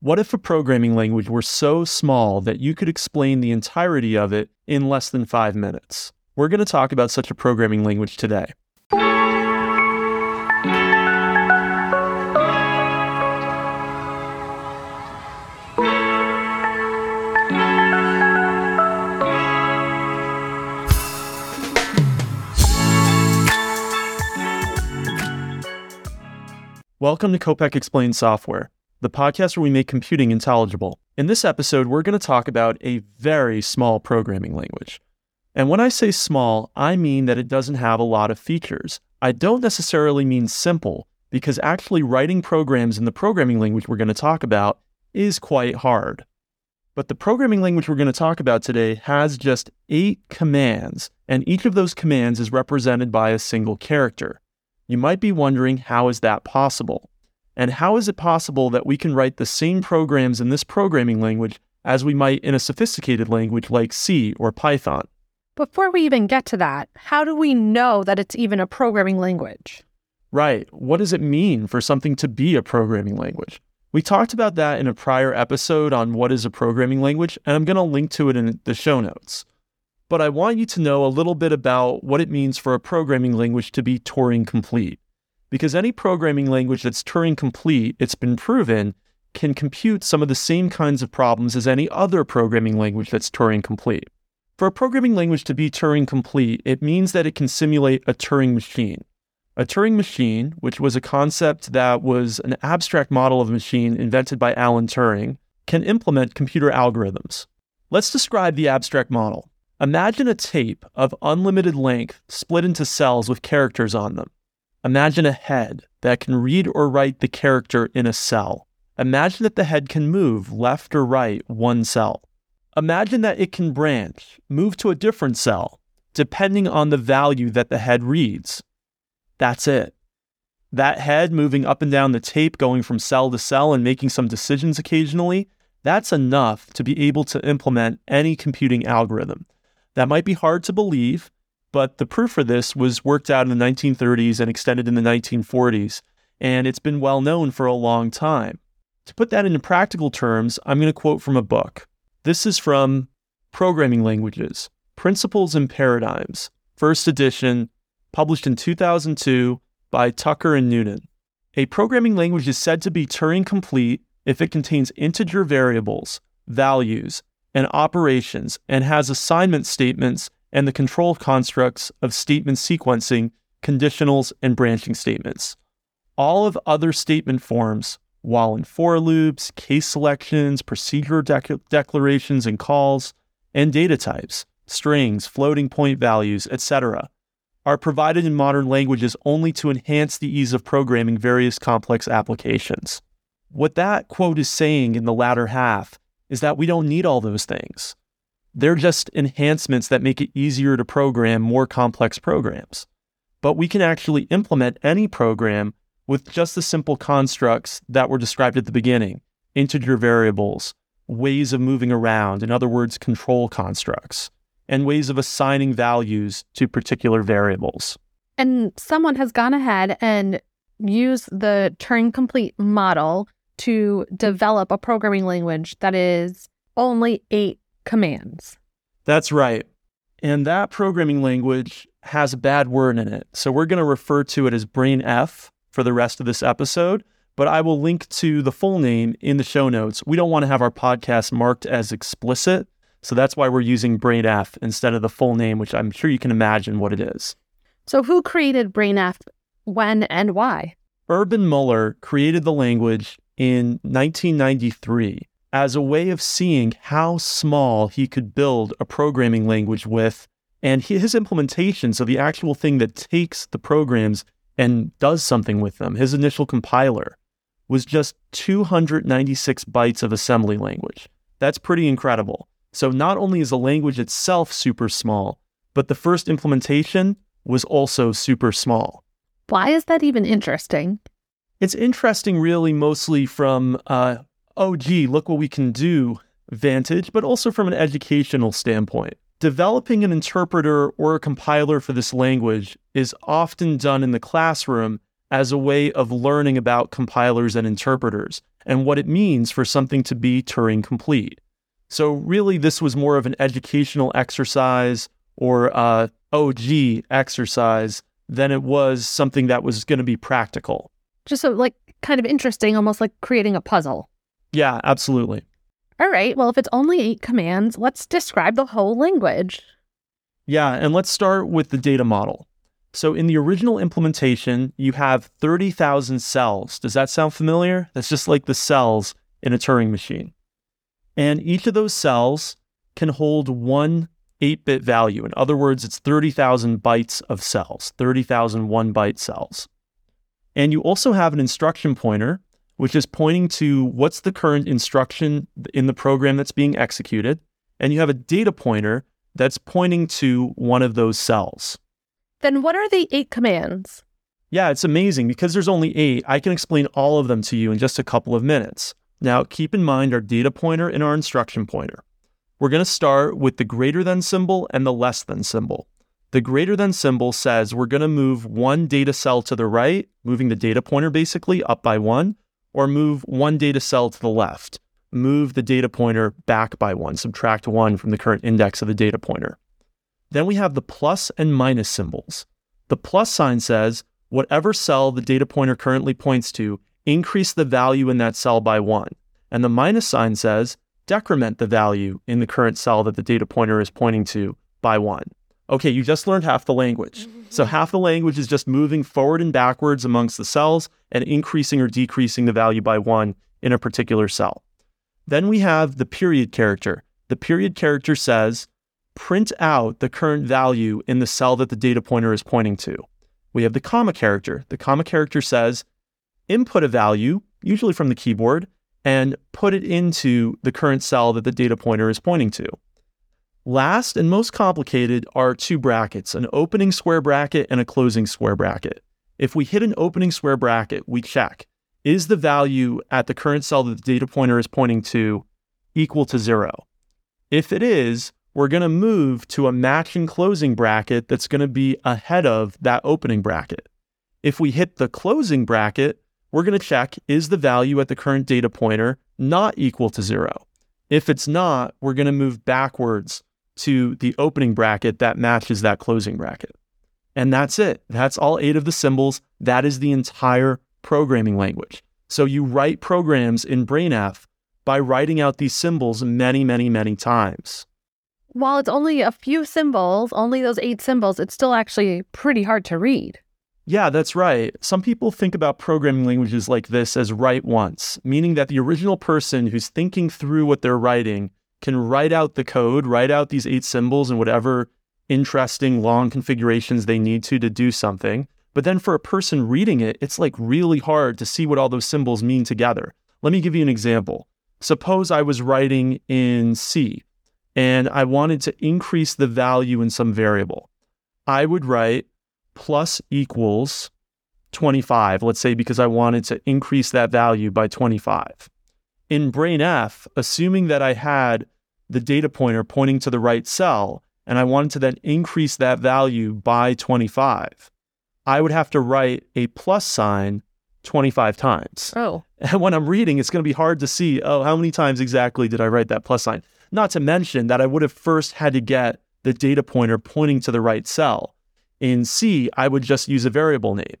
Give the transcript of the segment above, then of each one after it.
What if a programming language were so small that you could explain the entirety of it in less than five minutes? We're going to talk about such a programming language today. Welcome to Kopec Explains Software, the podcast where we make computing intelligible. In this episode, we're going to talk about a very small programming language. And when I say small, I mean that it doesn't have a lot of features. I don't necessarily mean simple, because actually writing programs in the programming language we're going to talk about is quite hard. But the programming language we're going to talk about today has just eight commands, and each of those commands is represented by a single character. You might be wondering how is that possible? And how is it possible that we can write the same programs in this programming language as we might in a sophisticated language like C or Python? Before we even get to that, how do we know that it's even a programming language? Right. What does it mean for something to be a programming language? We talked about that in a prior episode on what is a programming language, and I'm going to link to it in the show notes but I want you to know a little bit about what it means for a programming language to be Turing complete. Because any programming language that's Turing complete, it's been proven, can compute some of the same kinds of problems as any other programming language that's Turing complete. For a programming language to be Turing complete, it means that it can simulate a Turing machine. A Turing machine, which was a concept that was an abstract model of a machine invented by Alan Turing, can implement computer algorithms. Let's describe the abstract model. Imagine a tape of unlimited length split into cells with characters on them. Imagine a head that can read or write the character in a cell. Imagine that the head can move left or right one cell. Imagine that it can branch, move to a different cell, depending on the value that the head reads. That's it. That head moving up and down the tape, going from cell to cell and making some decisions occasionally, that's enough to be able to implement any computing algorithm. That might be hard to believe, but the proof for this was worked out in the 1930s and extended in the 1940s, and it's been well known for a long time. To put that into practical terms, I'm going to quote from a book. This is from Programming Languages Principles and Paradigms, first edition, published in 2002 by Tucker and Noonan. A programming language is said to be Turing complete if it contains integer variables, values, and operations and has assignment statements and the control constructs of statement sequencing, conditionals, and branching statements. All of other statement forms, while in for loops, case selections, procedure dec- declarations and calls, and data types, strings, floating point values, etc., are provided in modern languages only to enhance the ease of programming various complex applications. What that quote is saying in the latter half is that we don't need all those things. They're just enhancements that make it easier to program more complex programs. But we can actually implement any program with just the simple constructs that were described at the beginning integer variables, ways of moving around, in other words, control constructs, and ways of assigning values to particular variables. And someone has gone ahead and used the Turing complete model to develop a programming language that is only eight commands. That's right. And that programming language has a bad word in it. So we're going to refer to it as Brain F for the rest of this episode, but I will link to the full name in the show notes. We don't want to have our podcast marked as explicit. So that's why we're using Brain F instead of the full name, which I'm sure you can imagine what it is. So, who created Brain F, when, and why? Urban Muller created the language in 1993 as a way of seeing how small he could build a programming language with and his implementation, so the actual thing that takes the programs and does something with them, his initial compiler, was just 296 bytes of assembly language. That's pretty incredible. So not only is the language itself super small, but the first implementation was also super small. Why is that even interesting? It's interesting, really, mostly from, uh, oh, gee, look what we can do vantage, but also from an educational standpoint. Developing an interpreter or a compiler for this language is often done in the classroom as a way of learning about compilers and interpreters. and what it means for something to be Turing complete. So, really, this was more of an educational exercise or a OG exercise than it was something that was going to be practical. Just so, like, kind of interesting, almost like creating a puzzle. Yeah, absolutely. All right. Well, if it's only eight commands, let's describe the whole language. Yeah, and let's start with the data model. So, in the original implementation, you have 30,000 cells. Does that sound familiar? That's just like the cells in a Turing machine. And each of those cells can hold one 8 bit value. In other words, it's 30,000 bytes of cells, 30,000 one byte cells. And you also have an instruction pointer, which is pointing to what's the current instruction in the program that's being executed. And you have a data pointer that's pointing to one of those cells. Then what are the eight commands? Yeah, it's amazing because there's only eight. I can explain all of them to you in just a couple of minutes. Now, keep in mind our data pointer and our instruction pointer. We're going to start with the greater than symbol and the less than symbol. The greater than symbol says we're going to move one data cell to the right, moving the data pointer basically up by one, or move one data cell to the left, move the data pointer back by one, subtract one from the current index of the data pointer. Then we have the plus and minus symbols. The plus sign says whatever cell the data pointer currently points to, increase the value in that cell by one. And the minus sign says decrement the value in the current cell that the data pointer is pointing to by one. Okay, you just learned half the language. Mm-hmm. So half the language is just moving forward and backwards amongst the cells and increasing or decreasing the value by one in a particular cell. Then we have the period character. The period character says print out the current value in the cell that the data pointer is pointing to. We have the comma character. The comma character says input a value, usually from the keyboard, and put it into the current cell that the data pointer is pointing to. Last and most complicated are two brackets, an opening square bracket and a closing square bracket. If we hit an opening square bracket, we check, is the value at the current cell that the data pointer is pointing to equal to zero? If it is, we're going to move to a matching closing bracket that's going to be ahead of that opening bracket. If we hit the closing bracket, we're going to check, is the value at the current data pointer not equal to zero? If it's not, we're going to move backwards to the opening bracket that matches that closing bracket. And that's it. That's all eight of the symbols. That is the entire programming language. So you write programs in BrainF by writing out these symbols many, many, many times. While it's only a few symbols, only those eight symbols, it's still actually pretty hard to read. Yeah, that's right. Some people think about programming languages like this as write once, meaning that the original person who's thinking through what they're writing can write out the code, write out these eight symbols and whatever interesting long configurations they need to to do something. But then for a person reading it, it's like really hard to see what all those symbols mean together. Let me give you an example. Suppose I was writing in C and I wanted to increase the value in some variable. I would write plus equals 25, let's say, because I wanted to increase that value by 25 in BrainF, assuming that I had the data pointer pointing to the right cell and I wanted to then increase that value by 25, I would have to write a plus sign 25 times. Oh. And when I'm reading, it's going to be hard to see, oh, how many times exactly did I write that plus sign? Not to mention that I would have first had to get the data pointer pointing to the right cell. In C, I would just use a variable name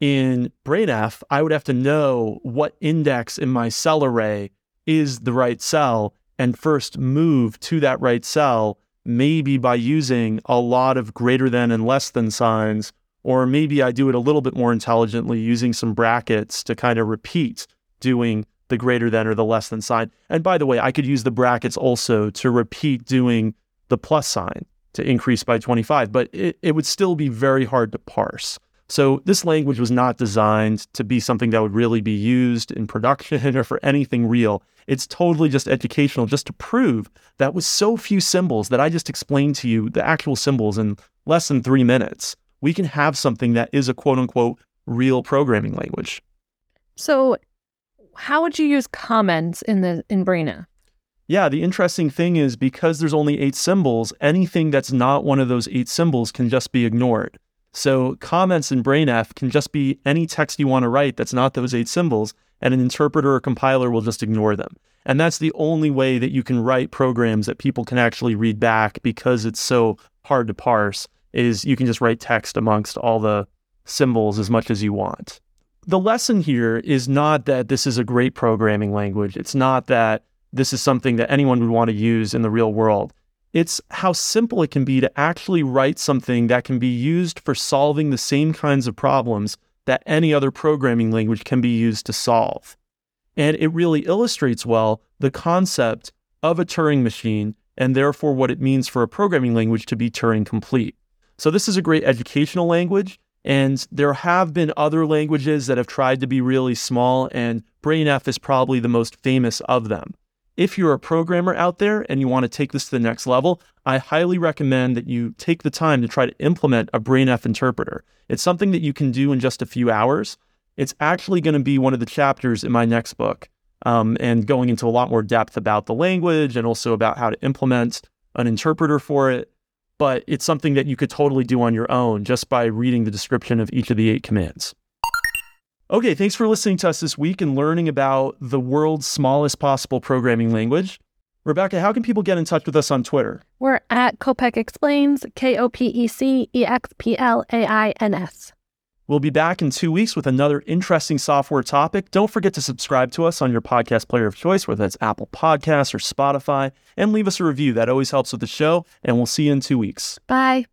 in BrainF, I would have to know what index in my cell array is the right cell and first move to that right cell, maybe by using a lot of greater than and less than signs, or maybe I do it a little bit more intelligently using some brackets to kind of repeat doing the greater than or the less than sign. And by the way, I could use the brackets also to repeat doing the plus sign to increase by 25, but it, it would still be very hard to parse. So this language was not designed to be something that would really be used in production or for anything real. It's totally just educational, just to prove that with so few symbols that I just explained to you, the actual symbols in less than three minutes, we can have something that is a quote unquote real programming language. So how would you use comments in the in BrainF? Yeah, the interesting thing is because there's only eight symbols, anything that's not one of those eight symbols can just be ignored. So comments in BrainF can just be any text you want to write that's not those eight symbols, and an interpreter or compiler will just ignore them. And that's the only way that you can write programs that people can actually read back because it's so hard to parse is you can just write text amongst all the symbols as much as you want. The lesson here is not that this is a great programming language. It's not that this is something that anyone would want to use in the real world. It's how simple it can be to actually write something that can be used for solving the same kinds of problems that any other programming language can be used to solve. And it really illustrates well the concept of a Turing machine and therefore what it means for a programming language to be Turing complete. So, this is a great educational language. And there have been other languages that have tried to be really small, and BrainF is probably the most famous of them. If you're a programmer out there and you want to take this to the next level, I highly recommend that you take the time to try to implement a BrainF interpreter. It's something that you can do in just a few hours. It's actually going to be one of the chapters in my next book, um, and going into a lot more depth about the language and also about how to implement an interpreter for it but it's something that you could totally do on your own just by reading the description of each of the eight commands. Okay, thanks for listening to us this week and learning about the world's smallest possible programming language. Rebecca, how can people get in touch with us on Twitter? We're at Kopec Explains, K O P E C E X P L A I N S. We'll be back in two weeks with another interesting software topic. Don't forget to subscribe to us on your podcast player of choice, whether that's Apple Podcasts or Spotify, and leave us a review. That always helps with the show. And we'll see you in two weeks. Bye.